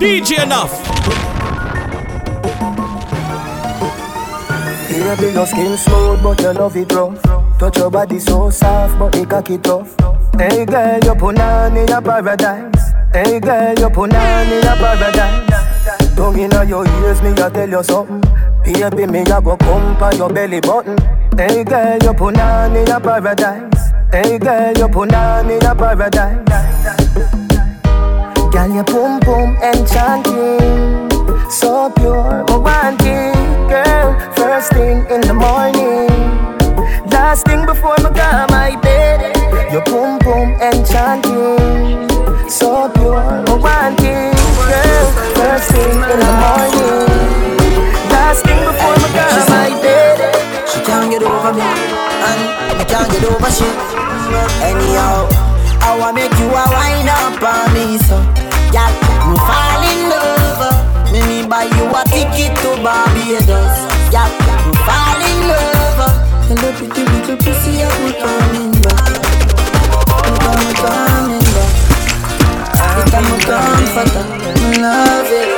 DJ enough. Baby, your skin smooth, but your love it rough. Touch your body so soft, but it cocky tough. Hey girl, you punani your paradise. Hey girl, you punani your paradise. Don't inna your ears, me I tell you something. Baby, me I go come on your belly button. Hey girl, you punani your paradise. Hey girl, you punani your paradise. Girl, your boom boom enchanting, so pure, romantic, girl. First thing in the morning, last thing before me go my bed. Your boom boom enchanting, so pure, romantic, girl. First thing in the morning, last thing before me go my bed. She can't get over me, and I can't get over shit. Anyhow, I wanna make you a wine up on me, so yeah, you fall in love. Me me buy you a ticket to Barbados. Yeah, you fall in love. Hello, pretty little pussy, I'm coming back. I'm coming, coming back. I'm comforter, I love it.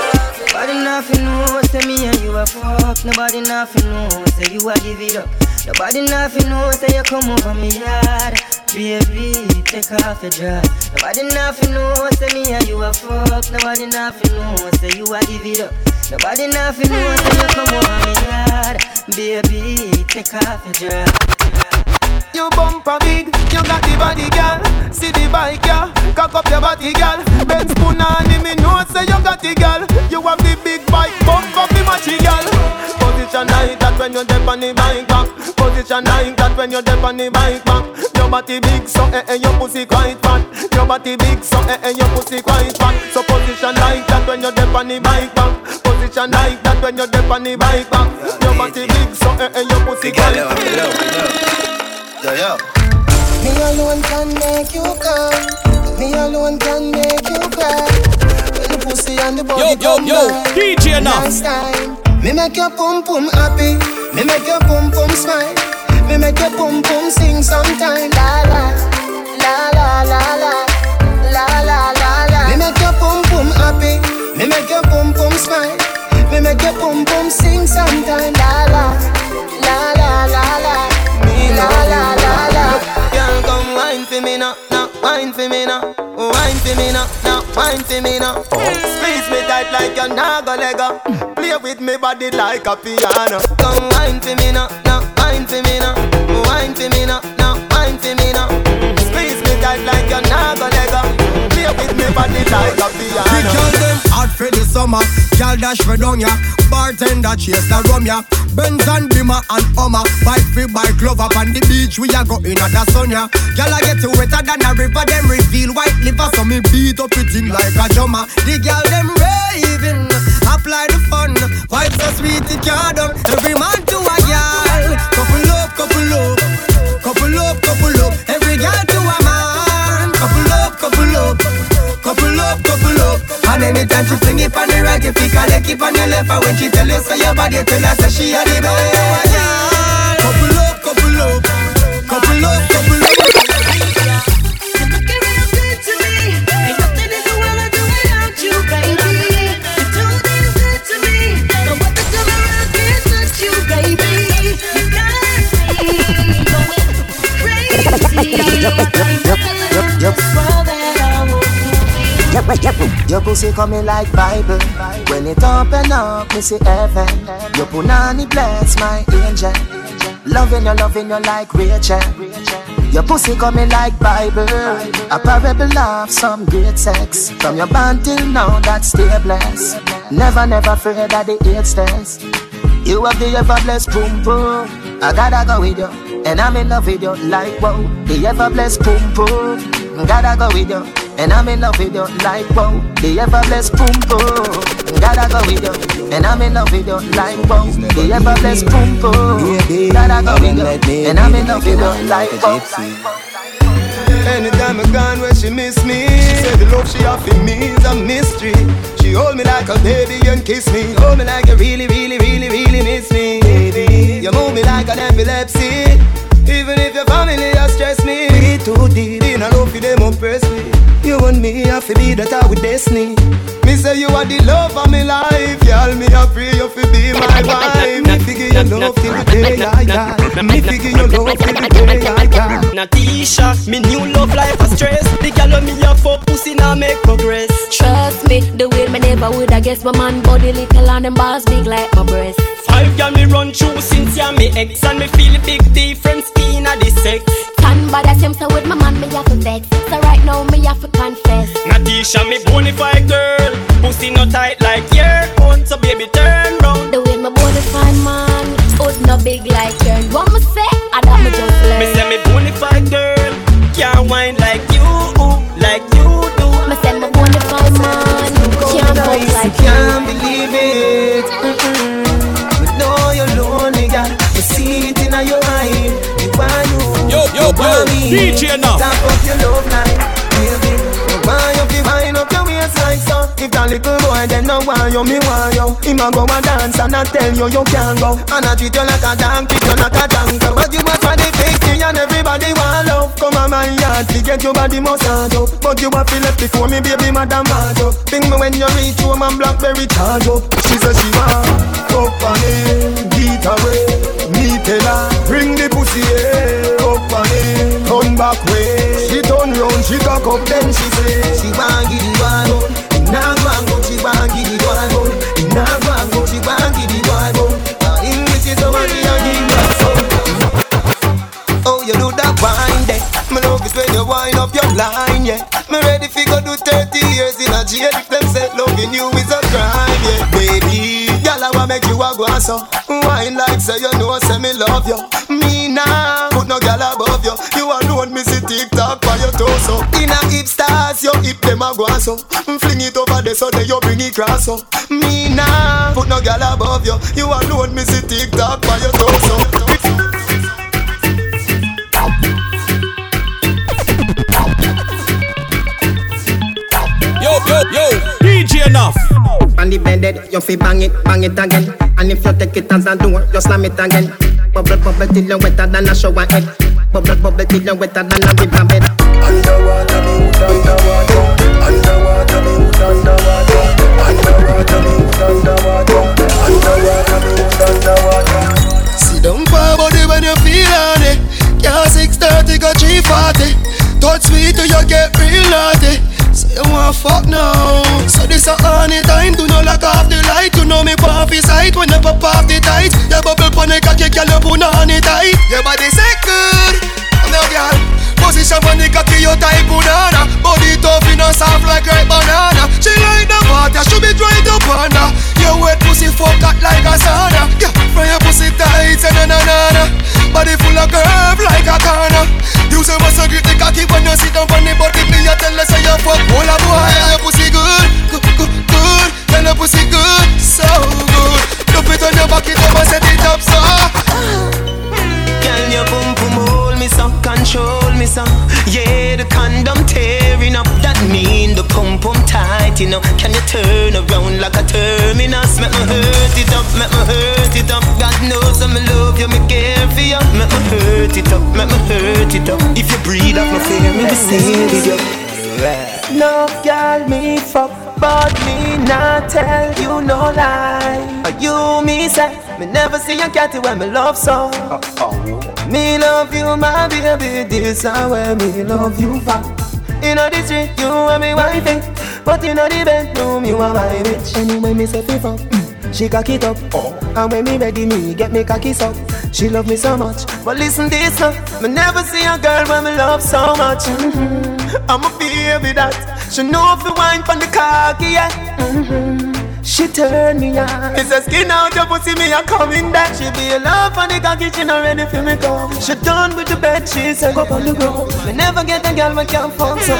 Nobody nothing know, say me and you a fuck. Nobody nothing know, say you a give it up. Nobody nothing know, say you come over me yard. Baby, take off your dress. Nobody nothing know, say me and you a fuck. Nobody nothing know, say you a give it up. Nobody nothing know, say you come over me yard. Baby, take off your dress. You bumper big, you got the body, girl. See the bike, girl. Cock up your body, girl. Ben spoon on me know say you got the girl. You have the big bike, bump up the matchy, girl. Position like that when you're deep on the bike back. Position like that when you're deep on the bike back. Your body big, so eh eh, your pussy quite fat. Your body big, so eh eh, your pussy quite fat. So position like that when you're deep on the bike back. Position like that when you're deep on the bike back. Your body big, so eh eh, your pussy quite fat. Yo, yo. Me alone can make you come. Me alone can make you cry. When the pussy and the body Yo, yo, yo, by. DJ enough. Nice time. Me make your pum pum happy. Me make your pum pum smile. Me make your pum pum sing sometime. La la, la la la la, la la la la. Me make your pum pum happy. Me make your pum pum smile. Me make your pum pum sing sometime. La la, la wine for me now, wine for me now, now wine for me now. Oh. Squeeze me tight like a naga lego. Play with me body like a piano. Come wine for me now, now wine for me now, wine for me now, now wine for me now. Squeeze me tight like a naga lego. Play with me body like a piano. For the summer. Girl dash for down ya. Bartender chase the rum ya. Benz and Bimmer and Hummer. Bike fi bike love up on the beach. We a go in at the sun ya. Girl I get you wetter than a river. Them reveal white liver. So me beat up it in like a drummer. The girl them raving. Apply the fun. Vibes so sweet it can't done. Every man to a girl. Couple up, couple up. Couple up, couple up. And anytime she fling it on the right, you pick a leg keep on your left. And when she tell you so your body, tell her say she a the best. Couple up, couple up. Couple up, couple up. Your pussy coming like Bible. When it open up, me see heaven. Your punani bless my angel. Loving you, loving you like Rachel. Your pussy coming like Bible. A parable of some great sex. From your band till now, that stay blessed. Never, never afraid that the eight stairs. You have the ever blessed boom boom. I gotta go with you, and I'm in love with you like wow. The ever blessed boom boom. Gotta go with you, and I'm in love with you like wow. The ever blessed boom boom. Gotta go with you, and I'm in love with you like wow. The ever blessed boom boom. Gotta go with you, and I'm in love with you like wow. Anytime I gone where she miss me She said the love she offer me is a mystery She hold me like a baby and kiss me Hold me like you really, really, really, really miss me Baby, you move me like an epilepsy too deep in a love for them oppress me You and me have to be that I with destiny Me say you are the love of my life. Girl, me a pray you fi be my wife. Me figure your love till the day I die. Me figure your love till the day I die. Natisha, me new love life a stress. The girl me a fuck pussy now make progress. Trust me, the way me never would. I guess my man body little and them balls big like my breast. Five girl me run through since ya me ex and me feel a big difference in a the sex. Tan bad as him so with my man me have to vex. So right now me have to confess. Natisha me bonafide girl, pussy no tight like your own, so baby turn round. The way my bonafide man, hood no big like yours. What me say? I that me just DJ enough. Tap up your love that little boy then no want you, me want you. Him a go a dance and I tell you you can't go. And I treat you like a treat you like a jungle. But you must for the fixie and everybody want love. Come on my yard, to get your body massage up. But you have to left before me, baby, madam mad up. Think me when you reach home and blackberry charge up. She says she want up on get away. Me tell her, bring the pussy here, up on it, turn back way. She turn round, she cock up, then she say she want give the one oh. Nah go and go, want give the one gun. Nah go and go, want give the. Uh, English is the give back so. Oh, you do that wine there. Me love is when you wind up your line, yeah. Me ready fi go do 30 years in a jail. If them say loving you is a crime, yeah. Baby, girl, I wanna make you a go. Wine like say you know, say me love you. Me nah, put no girl above you. You alone, me see TikTok by your torso. In a hip stars, your hip them a go so. Mm, fling it over there so then you bring it cross so. Me nah, put no girl above you. You alone, me see TikTok by your torso. Yo, yo, yo, DJ enough. On the bed, you fi bang it, bang it again. And if you take it as a door, you slam it again. Bubble, bubble till you wetter than a shower head. Bubble, bubble till you wetter than a river bed. Underwater, me hood underwater. Underwater, me hood underwater. Underwater, me hood underwater. Underwater, me hood underwater. Sit down for body when you feel on it. Yeah, 630 go 340. Touch me till you get real naughty. Say you want fuck now. So this a honey time. Do not lock off the light. You know me pop his sight when you pop off the tight. Your bubble pon the cocky, girl you put on it tight. Your body Position the cocky, you tight banana. Body tough, you know soft like ripe banana. She like the water, she be dried up under. Your wet pussy fuck hot like a sauna. Yeah, from your pussy tight, say na na na na. Body full of curve like a corner. You say must grip the cocky when you sit down it up. If you breathe up, no fear me, me stay with you. No girl me fuck, but me not tell you no lie. Are you me say me never see a cat when me love so. Me love you, my baby. This is where me love you for. In the street, you are me wifey, but in the bedroom, you are my bitch. Anyway, me say fi fuck. mm, She cock it up, and when me ready, me get me cocky up. She love me so much, but listen this now. Me never see a girl when me love so much. Mhm. I'm a baby that she know if you wine from the cocky, yeah. Mhm. She turn me on. Me say skin out your pussy, me a coming back. She be a love for the cocky, she not ready for me come. She done with the bed, she say go on the ground. Me never get a girl we can't fuck so.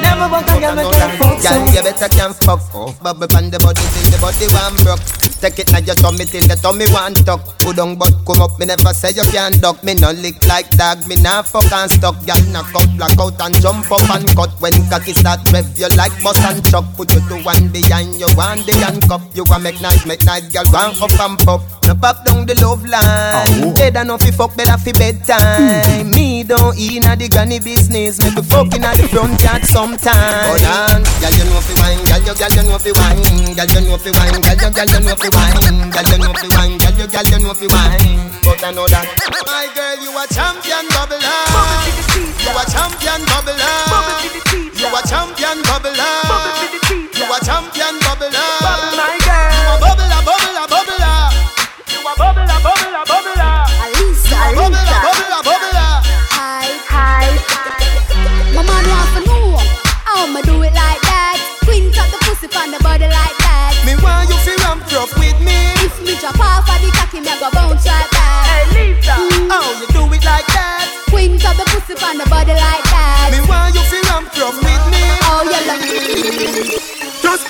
Never want a girl we can't fuck so. Girl, you better can't fuck. Oh, bubble pan the body till the body one broke. Take it now your tummy till the tummy one tuck. Put down but come up. Me never say you can't duck. Me no lick like dog. Me nah fuck and stuck. Girl knock up, black out and jump up and cut. When cocky start rev, you like bust and chuck. Put you to one behind you, one the handcuff. You want make nice, make nice, girl. One up and pop. No pop down the love line. Better no fi fuck, better fi bedtime. Mm. Me down in a the granny business. Make we fuck in a the front yard sometime. Hold on, girl you know fi wine, girl you girl you know fi wine, girl you know fi wine, girl you girl you know fi wine, girl you know fi wine, girl you girl you know fi wine. But I know that my girl you a champion bubbler, you a champion bubbler, you a champion bubbler,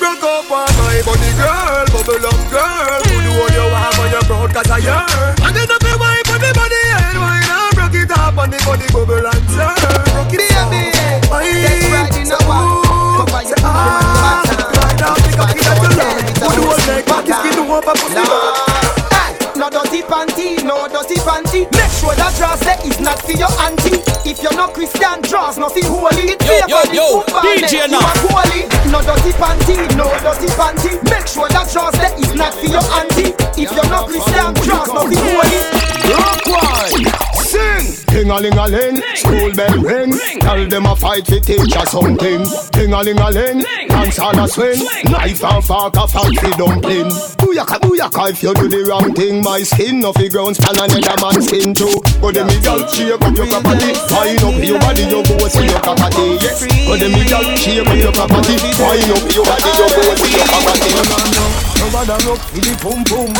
broke up on my body, girl. Bubble up, girl. Who do all you want when you're proud, cause I yearn. And then up your wife on the body, and why not broke it up on the body, bubble and turn. Broke it up, Baby, Why? take right in the your Ah, right now, pick up it at your leg. Who do all like back, skin to up a pussy. Hey, no dirty panty, no dirty panty. Make sure that dress there is not for your auntie. If you're not Christian, draws nothing holy. It Yo, favor yo, yo, DJ net, you now. are holy. No dirty panty, no dirty panty. Make sure that dress there is not for your auntie. If you're not Christian, draws nothing holy. Rock one, sing. Ding a ling a ling, school bell ring. Tell them a fight fi teach us something. Ding a ling a ling, dance all a swing. Knife and fork a fight fi dumpling. Booyaka booyaka if you do the wrong thing. My skin no fi ground span another man's skin too. Go me girl shake up your property. Wind up your body you go see your property. Yes. Go me girl shake up your property. Wind up your body you go see your property. Nobody look for the pum pum.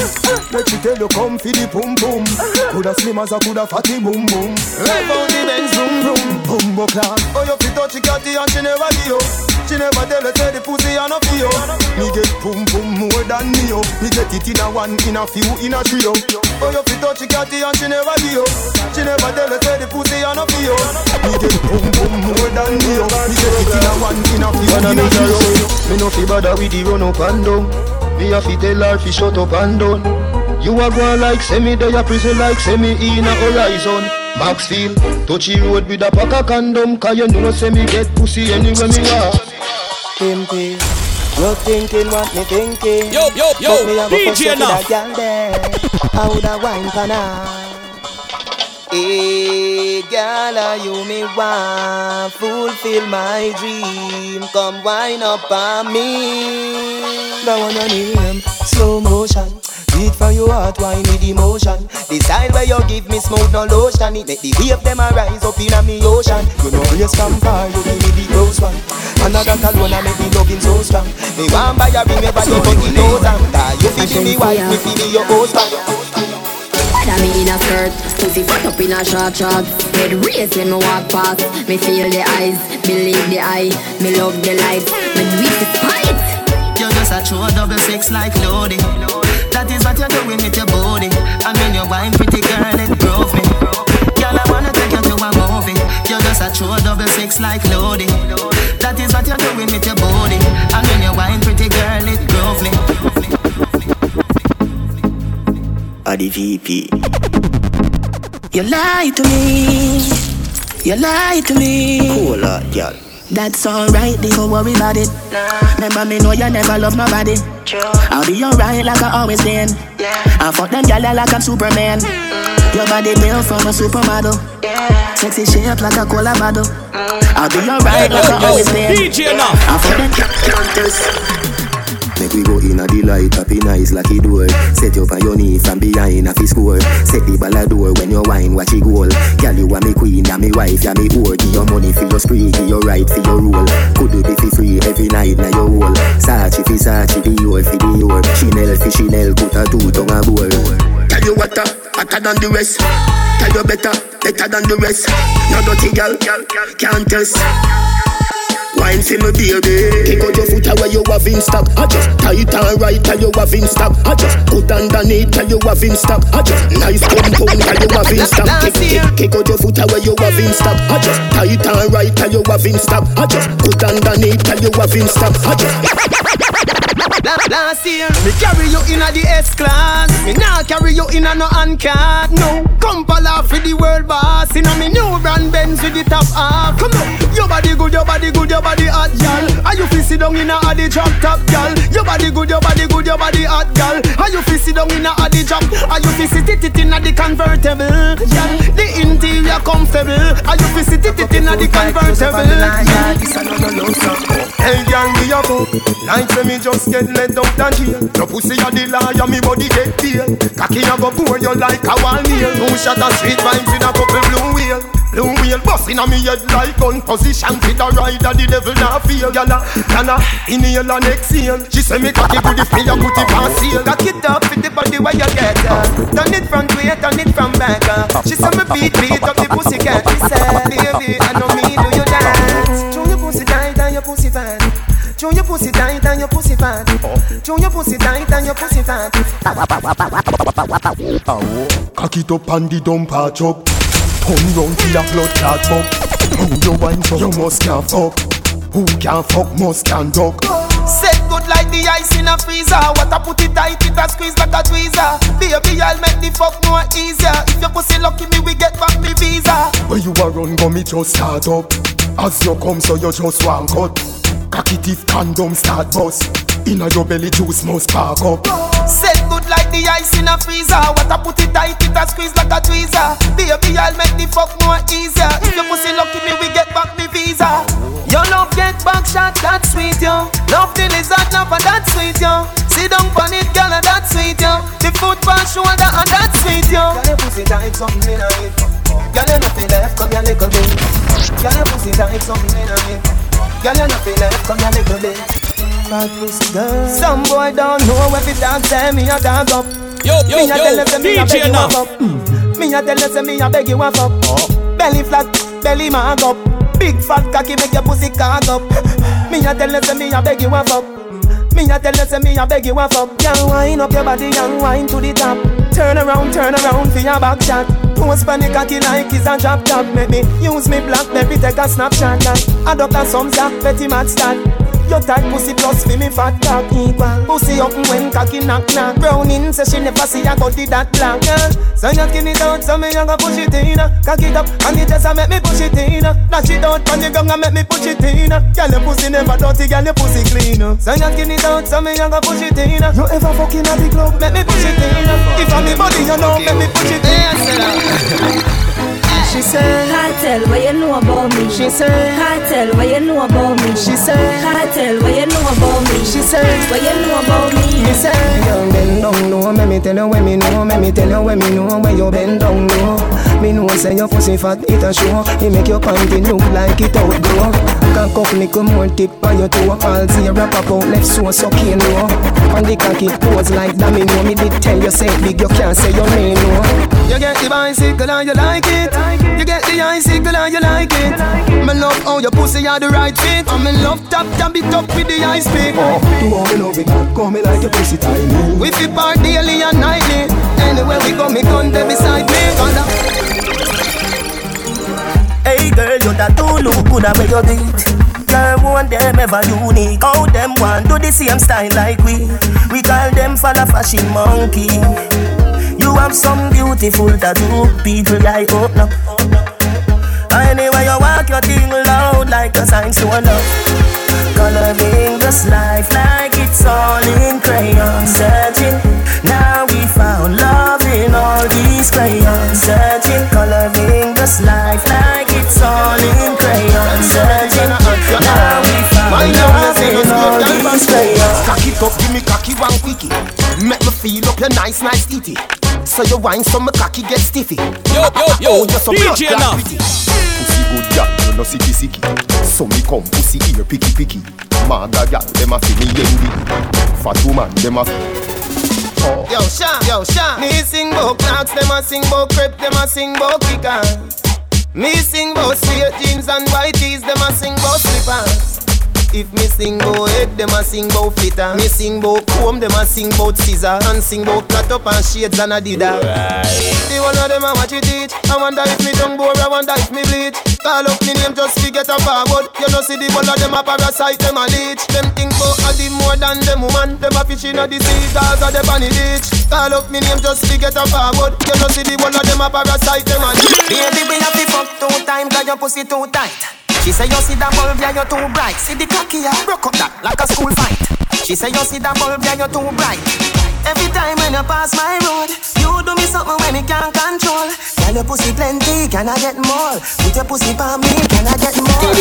Let me tell you come for the pum pum. Coulda slim as a coulda fatty boom boom. Rev on the Benz, vroom vroom. Bumbo. Oh, you fit touch catty and she never give you. She never tell you say the pussy and no you. Me get pum pum more than me yo. Me get it in a one, in a few, in a trio. Oh. oh, you fit touch catty and she never give you. She never tell you say the pussy and no you. Me get pum pum more than me yo. Me get it in a one, in a few, in a trio. Me no fi bother with the run up and down. Me a fi tell her fi shut up and down. You a go like semi, they a prison like semi in a horizon. Maxfield, touchy road with a pack of condom, cause you know say me get pussy anywhere me walk. Pimpy, you thinking what me thinking? Yo, yo, yo, But me a go DJ fuck you with a girl there. How woulda wine for now? Hey, girl, are you me want fulfill my dream? Come wine up on me. That one your name, slow motion. Beat from your heart, wine with emotion. The style where you give me smooth no lotion, it make the wave them a rise up in a me ocean. You know race from far, you give me the close one. And that alone I make the loving so strong. Me want buy a ring, me buy you fucking nose and. You feel me wife, me feel your husband. Me in a skirt, pussy fuck up in a short short Head raise when me walk past Me feel the eyes, believe the eye Me love the light, me do it despite You're just a true double six like Lodi. That is what you're doing with your body. And when you wine pretty girl, it drove me. Girl, I wanna take you to a movie. You're just a true double six like Lodi. That is what you're doing with your body. And when you wine pretty girl, it drove me. The VP. You lie to me. You lie to me. Cool girl. That's alright, don't worry about it. Remember me know you never love nobody. I'll be alright like I always been. Yeah. I fuck them gyal like I'm Superman. Mm. Your body built from a supermodel. Sexy shape like a cola model. Mm. I'll be alright like I always been. DJ now. I fuck them Make we go in a delight, up in eyes like it door. Set you on your knee from behind a fi score. Set the ball a door when you wine, watch it goal. Girl, you are me queen, ya me wife, ya me whore. Give your money for your spree, give your right for your rule. Could do be fi free every night na your whole. Sachi fi Sachi, Dior fi Dior. Chanel fi Chanel, put a two tongue a bowl. Tell you what, uh, hotter than the rest. Tell you better, better than the rest. No dirty girl, can't test. Wine for me baby. Kick out your foot away you have in stock? I just tight and right tell you have in stock? I just put underneath tell you have in stock? I just nice compound tell you have in stock Kick, kick, kick out your foot away you have in stock? I just tight and right tell you have in stock? I just put underneath tell you have in stock? I just Last year, me carry you in a the S class. Me now carry you in a no hand card. No, come laugh for the world boss. In a me new brand to the top half. Come on, your body good, your body good, your body hot, gal. Are you fi sit down in a the drop top, gal? Your body good, your body good, your body hot, gal. Are you fi sit down in a the drop? Are you fi sit it in a the convertible, gal? The interior comfortable. Are you fi sit it in a the convertible? Hey, gal, we a go. Like say me just get let out and jail. Your pussy a the liar, me body get bail. Cocky a go pour you like a wall nail. Two shot of street vibes with a couple blue wheel. Blue wheel busting on me head like gun position with a rider. The devil not feel. Gyal, gyal, inhale and exhale. She say me cocky good me a put it on sale. Cock it up with the body where you get uh. Turn it front way, turn it from back. Uh. She say me beat beat up the pussy cat. She say, baby, I know me do you dance. Show your pussy tight and your pussy fat. Show your pussy tight and your pussy fat. Show your pussy tight and your pussy fat. Cock it up and the dump a chop Turn round till a blood clot buck How you wine so you must can fuck Who can fuck must can duck Set good like the ice in a freezer. What I put it tight, it a squeeze like a tweezer. Baby, I'll make the fuck more easier. If your pussy lucky, me we get back me visa. When you a run go me just start up As you come so you just want cut Cock it if condom start bust Inna your belly juice must spark up Set good like the ice in a freezer. What I put it tight, it a squeeze like a tweezer. Baby, I'll make the fuck more easier. If your pussy lucky, me we get back me visa. Your love get back shot, that sweet yo. Love the lizard, love and that sweet yo. Sit down on it, girl, and that sweet yo. The foot pan shoulder and that sweet yo. Girl, your pussy tight, something in a it. Girl, you nothing left, come here little bit. Girl, your pussy tight, something in a it. Girl, you nothing left, come here little bit. Fat pussy girl. Some boy don't know if it dance, say me a dog up. Yo, yo, me a yo, tell them say me a DJ beg you enough. up. Mm. Me a tell them say me a beg you up. Belly flat, belly mag up. Big fat cocky make your pussy cog up. Me a tell them say me a beg you up. Me a tell them say me a beg you up. Girl, wind up your body and wind to the top. Turn around, turn around for your back shot. Post pan the cocky like it's a drop top. Make me use me black. blackberry take a snapshot. And adopt a some zap petty mad start. Your tight pussy plus fi me fat cock equal Pussy up when cocky knock knock Browning say she never see a body that black yeah. So you skin it out so me a go push it in. Cock it up and it just a make me push it in. Dash it out on the ground and make me push it in. Girl your pussy never dirty, girl your pussy clean. So you skin it out so me a go push it in. You ever fucking at the club, make me push it in. If I'm me body you know, make me push it in She said, what you know about me? She said, what you know about me? She said, what you know about me? She said, what you know about me? Me say, young bend down low. Let me tell you when me know. Let me tell you when me know where you bend down low. Me know say your pussy fat, it a show. It make your panty look like it outgrow. Cock up, little more tip on your toe. All zero pop out left so sucking low. On the cocky pose like know me did tell you say big, you can't say your name no. You get the bicycle and you like it. You get the icicle and you like it. Me love how your pussy are the right fit. And me love tap tap it up with the ice pick. Oh, do all me love it, call me like your pussy tiny We fi part daily and nightly. Anywhere we go, me gun there beside me. Gonna Hey girl, you that too look good at where you did. Girl, want them ever unique. How them want do the same style like we. We call them follow fashion monkey. You have some beautiful tattoo, people like open up. Anyway, you walk your thing loud like a sign to love. Coloring this life like it's all in crayon. Searching, now we found love in all these crayons. Searching, coloring this life like it's all in crayon. Searching, now we found love in all these crayons. Cock it up, give me cocky one quickie Make me feel up your nice, nice titty So you wine so my cocky get stiffy Yo, yo, oh, yo, Oh, you're so blood DJ clot enough. pretty. Pussy good gal, you no sicky sicky So me come pussy ear picky picky Maga gal, dem a fi me yendi Fat woman, dem a Oh, Yo, Sha, yo, Sha. Me sing bout clocks, them a sing bout crepe, them a sing bout kickers. Me sing bout straight jeans and white tees, them a sing bout slippers. If me sing bout head, them a sing bout flitter. Me sing bout comb, them a sing bout scissor. And sing bout cut up and shades and a adidas. The one of them a watch it teach. I wonder if me tongue bore, I wonder if me bleach. Call up me name just to get a forward. You know see the one of them a parasite, them a leech. Them think bout a the more than them woman. Them a fish in a the sea, cause a them on the ditch. Call up me name just to get a forward. You know see the one of them a parasite, them a leech. Baby, we have to fuck two times, cause your pussy too tight. She say you see that bulb, yeah, you're too bright. See the cocky, yeah, broke up that like a school fight. She say you see that bulb, yeah, you're too bright. Every time when you pass my road, you do me something when me can't control. Girl, your pussy plenty, can I get more? Put your pussy for me, can I get more?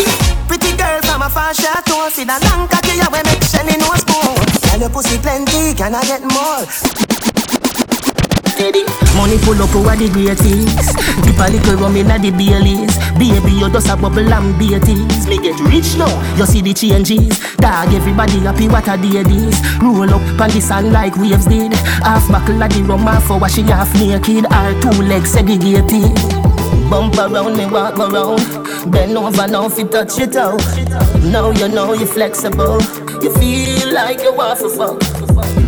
Pretty girl from a far chateau, see that long cocky, yeah, we make Shelly nose spoon. Girl, your pussy plenty, can I get more? Steady. Money pull up over the greatest. Dip a little rum inna the Baileys. Baby, you just a bubble and beaties. Me get rich now, you see the changes. Dog, everybody happy what a day this. Roll up on the sun like waves did. Half buckle of the rum, half for washing half naked. Our two legs segregated. Bump around me, walk around. Bend over now if you touch it out. Now you know you're flexible. You feel like you want to fuck.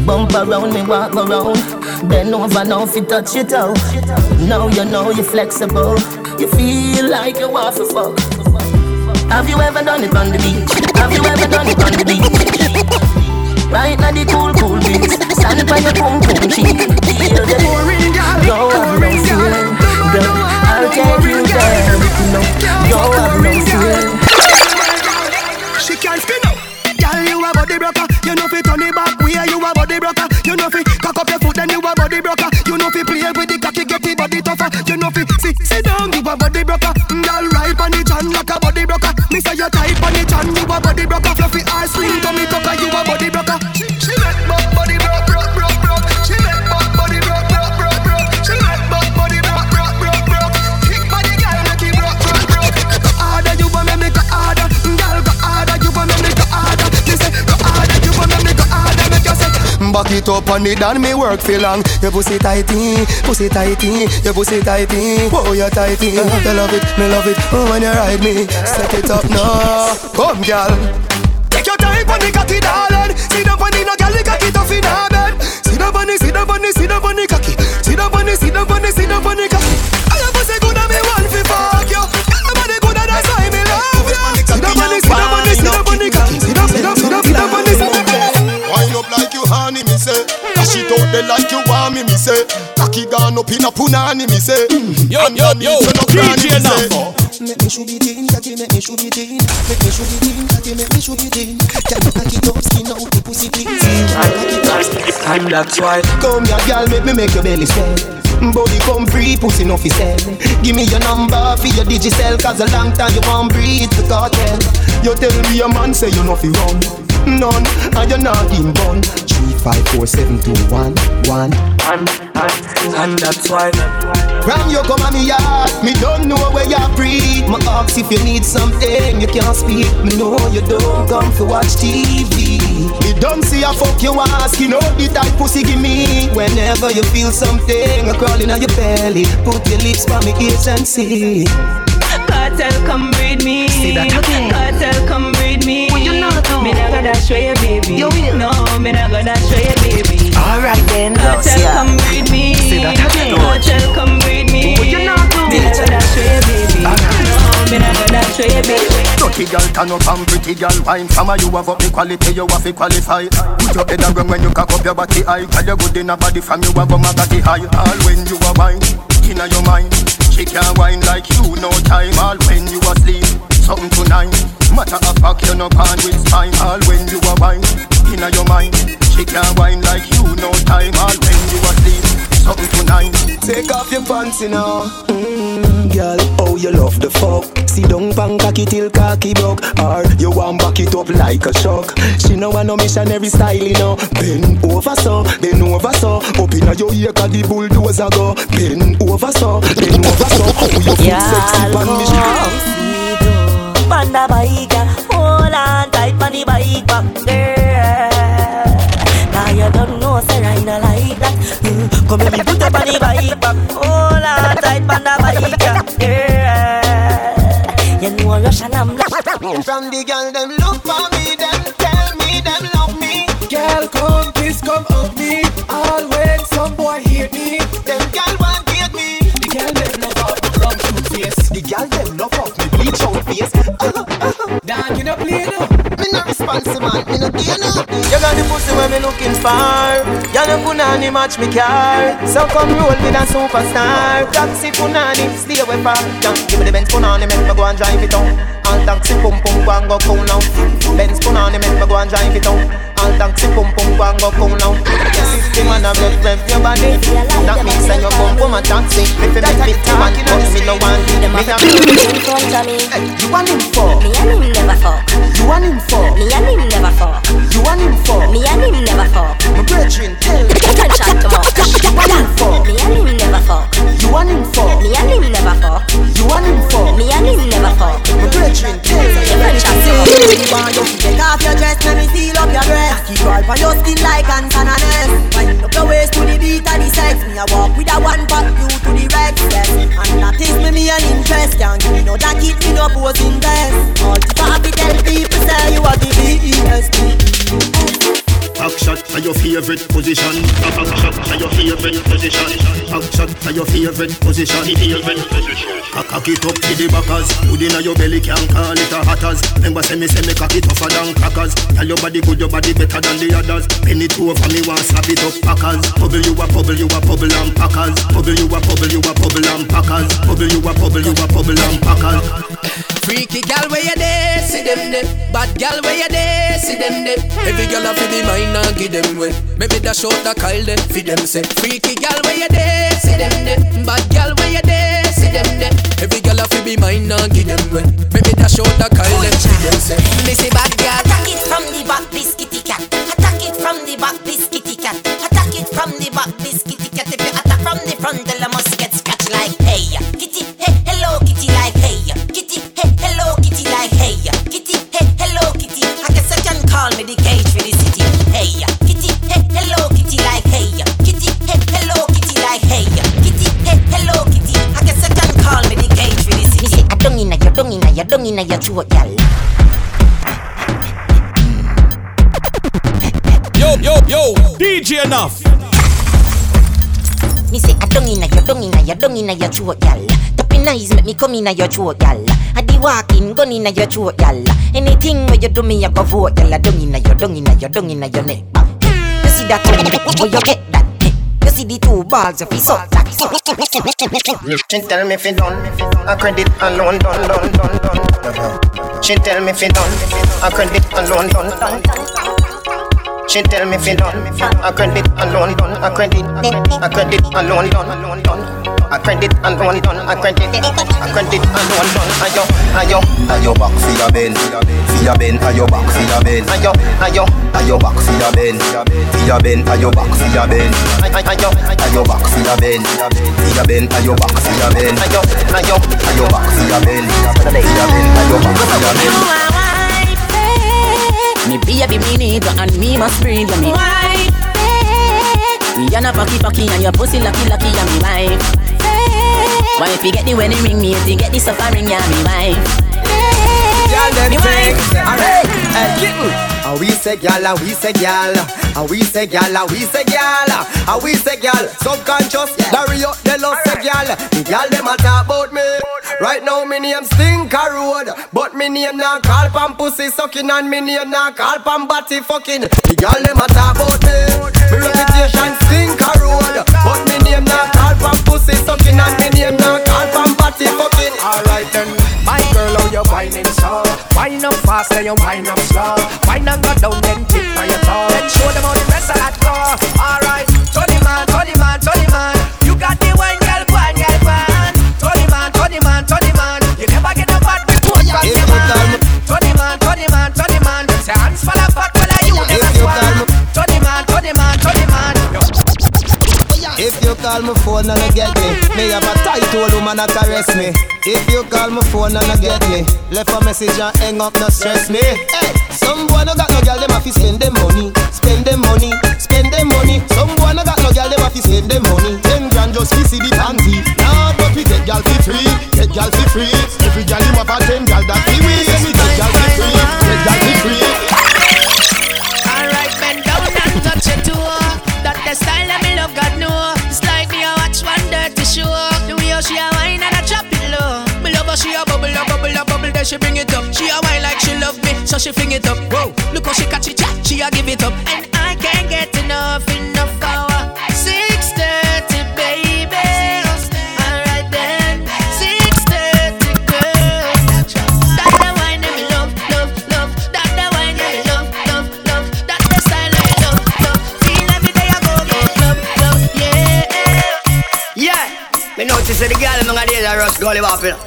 Bump around me, walk around. Bend over now if you touch it out. Now you know you're flexible. You feel like you want to fuck. Have you ever done it on the beach? Have you ever done it on the beach? Right now the cool, cool beats. Stand by your pum pum cheek. Feel the Go have no fear. Girl, I'll take you there. No, go have no fear. She can't spin up. Girl, you a body broker. You know fi turn it back. Where you a body broker. You know fi a body broker. You know fi play with the cocky, get the body tougher. You know fi sit, sit down, you a body broker. Mm, girl, right on the chan like a body broker. Me say you tight on the chan, you a body broker. Fluffy ass slim, tummy tucker, you a body broker. Back it up on it and me work for long. Your pussy tighty, pussy tighty Your pussy tighty, oh you tighty You love it, me love it, oh when you ride me Set it up now, come girl. Take your time on the cocky darling. On the no girl, the cocky tough in her bed. On the, down on the, down on the cocky. Sit down on the, down on the, down on the cocky up in a punani, me say. Yo, yo, yo, DJ now. Make me shoot it in, cocky make me shoot it in. Make me shoot it in, cocky make me shoot it in. Can you cock it up, skin out the pussy please I'm that's why Come here girl, make me make your belly swell. Body come free, pussy no fi sell. Give me your number for your digicel Cause a long time you won't breathe the cartel. You tell me a man say you no fi run None, and you're not in bun. Three, five, four, seven, two, one, one. And, and, and that's why. From you come on me yard Me don't know where you breathe My ask if you need something You can't speak. Me know you don't come to watch TV Me don't see a fuck you ask You know the type pussy give me. Whenever you feel something A crawling on your belly. Put your lips by me ears and see. Kartel, come breed me. Then, Kartel, yeah. come breed me. See that again. Kartel, come breed me. What you not do? Me not gonna show you, baby. No, me not gonna show you, baby. Dirty girl turn up and pretty girl wine From you have up the quality you have to qualify Put your head around when you cock up your body high Cause you good in a body from you have a body high All when you are wine, inna your mind She can't wine like you no time All when you asleep, something tonight Matter of fact you no pan with time All when you are wine, inna your mind She can't wine like you no time All when you asleep, something tonight Take off your pants, you know. Mm, girl, oh you love the fuck. See down pan cocky till cocky broke. Or you want back it up like a shock. She know I no missionary style, you know. Bend over so, bend over so. Up inna your ear 'cause the bulldozer go. Bend over so, bend over so. Oh you feel sexy pan me. Panda bike, hold on tight on the bike back, girl. Now you don't know, say I not like that. Mm, Come me put up on the bike back, hold on tight on the bike, girl. You know Russian I'm. From the girl them look for me, no play no. Me no respect fancy man, me no care no. You got the pussy where me looking for. Girl, you punani match me car. So come roll with a superstar. Taxi punani, stay away far. Yeah, give me the Benz punani, make me go and drive it on. All taxi pum pum go and go cool now. Benz punani, make me go and drive it on. All taxi pum pum go and go cool now. System and a rev rev your body. That means that you come from a taxi. If you make it man, but me no want it. Me a in me. You want him for? Me and him never fuck. Him for? Me and him never fuck. You want him for? Me and him never fuck. My brethren, favorite position. Back shot your favorite position. Back shot your favorite position. Favorite. Cock it up to the backers. Hood inna your belly can't call it a hatters. Remember say me say me cock it tougher than crackers. Tell your body good, your body better than the others. Penny two over me want slap it up packers. Bubble you a bubble, you a bubble and packers. Bubble you a bubble, you a bubble and packers. Bubble you a bubble, you a bubble and packers. Freaky gal where you there, see them there. Bad gal where you there, see them there. Every gal a fi the mind and give them way. Maybe dash out the Kyle there, fi them say. Freaky gal where you there, see them there. Bad gal where you there, see them there. Every gal a fi be mine and give them way. Maybe dash out the Kyle there, fi them say. Me say bad gal. Attack it from the back, biscuity cat. Attack it from the back, don't inna your, throat, y'all. Tapping eyes make me come inna your throat, y'all. I di walking, gun inna your throat, y'all. Anything where you do me, I go vote, y'all. Don't inna your, don't inna your, don't inna your neck. You see that tongue, where you get that? You see the two balls of his suck that. She tell me fi done, a credit alone done done done done. She tell me fi done, a credit alone done done. She tell me fi done, a credit alone done, a credit, a credit alone done, done. A credit alone done, a credit, a credit alone done. Ayo, ayo, Ayo back for your bend, for your bend, ayo back for your bend, ayo, ayo, ayo back for your bend, for your bend, ayo back for your bend, ayo, ayo back for your bend, for your bend, ayo back for your bend, ayo, ayo, ayo back for your bend, for your bend, ayo back for your bend. Me baby, me need you and me must breathe when me wife. Me and a pocky pocky and your pussy lucky lucky and me wife. Wife, you get the wedding ring, me if you get the suffering, yeah, me wife. Y'all them wife. alright, hey, kitten. And we say gal, and we say gal, and we say gal, and we say gal, and we say gal. Subconscious, Larry up the love say gal. The gal them a talk about me. Right now me name Stinker Road, but me name now call pam pussy sucking, and me name now call pam body fucking. The gal them a talk about me. Me reputation Stinker Road, but me name now call pam name now call pam body fucking. Alright then, my girl, how you whining so? Wine up fast, then you wine up slow. Wine and go down, then tip by your toe. Call my phone and I get me, me have a tight old woman that caress me. If you call my phone and I get me, left a message and hang up, no stress me. Hey, some boy no got no girl, them have to spend them money, spend them money, spend them money. Some boy no got no girl, them have to spend them money. Ten grand just to see the panty. Nah, but we get girl for free, get girl for free. Days are rush gully bop, you know.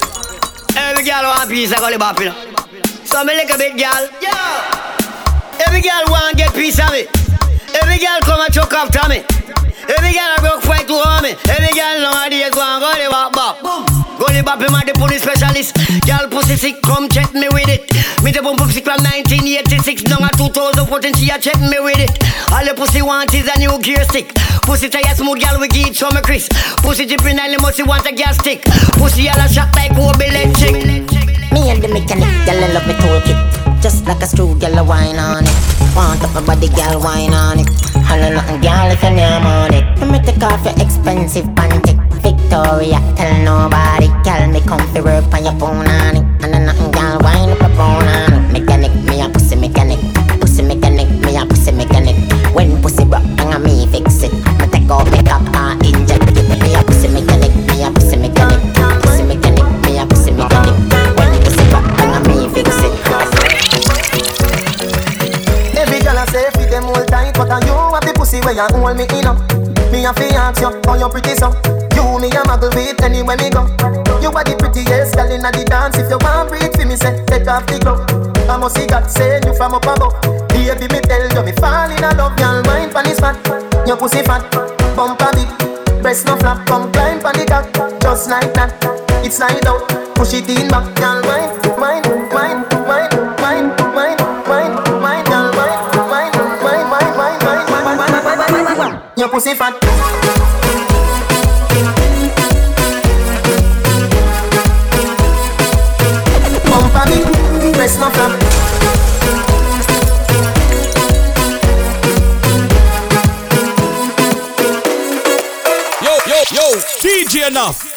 Every girl want piece of gully bop, you know. So me lick a bit, girl. Yeah. Every girl want get piece of me. Every girl come and choke after me. Every girl a broke fight to me. Every girl nowadays want gully bop bop. Gully bop him a the police specialist. Girl pussy sick, come check me with it. Me the bump up sick from 1986 down to 2014. She a check me with it. All the pussy want is a new gear stick. Pussy tell tire smooth, girl we give some Chris. Pussy dripping and the musty want a gas stick. Pussy all a shot like Kobe electric. Me and the mechanic, girl, I love me toolkit. Just like a screw, girl, I wine on it. Want up my body, girl, wine on it. Holla nothing, girl, if you name on it. Let me take off your expensive panty. Victoria, tell nobody, girl, me come to work on your phone on. And then nothing, girl, wine up a phone on. Mechanic, me a pussy mechanic. Pussy mechanic, me a pussy mechanic. When pussy broke, hang on me fix it. Me take out me cock and inject it. Me a pussy mechanic, me a pussy mechanic. Pussy mechanic, me a pussy mechanic. When pussy hang on me fix it. Every girl I say fit them all tight, but you have the pussy where you hold me in up. Me a fi ask you, how you pretty so? You me a muggle with anywhere me go. You are the prettiest girl inna the dance. If you want breathe for me, say take off the glove. I must see God send you from up above. Baby, me tell you me fall in love. Girl, wine pon this fat, your pussy fat, bumper big, breast no flap, come climb pon the cock, just like that. It's slide out, push it in back, wine, wine, wine, wine, girl, wine, wine, wine, wine, wine, wine, wine, wine, wine, wine, wine. Your pussy fat. Bumper Yo, yo, yo, DJ enough.